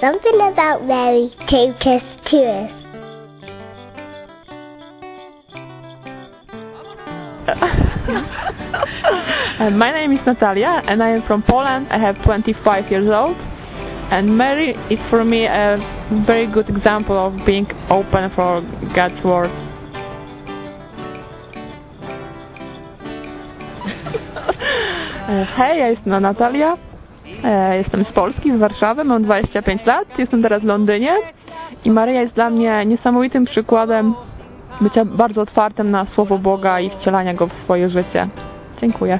something about Mary take us to us. Uh, my name is Natalia and I am from Poland. I have 25 years old. And Mary is for me a very good example of being open for God's word. E, Hej, ja jestem Natalia. E, Jestem z Polski, z Warszawy, mam 25 lat, jestem teraz w Londynie i Maryja jest dla mnie niesamowitym przykładem bycia bardzo otwartym na Słowo Boga i wcielania Go w swoje życie. Dziękuję.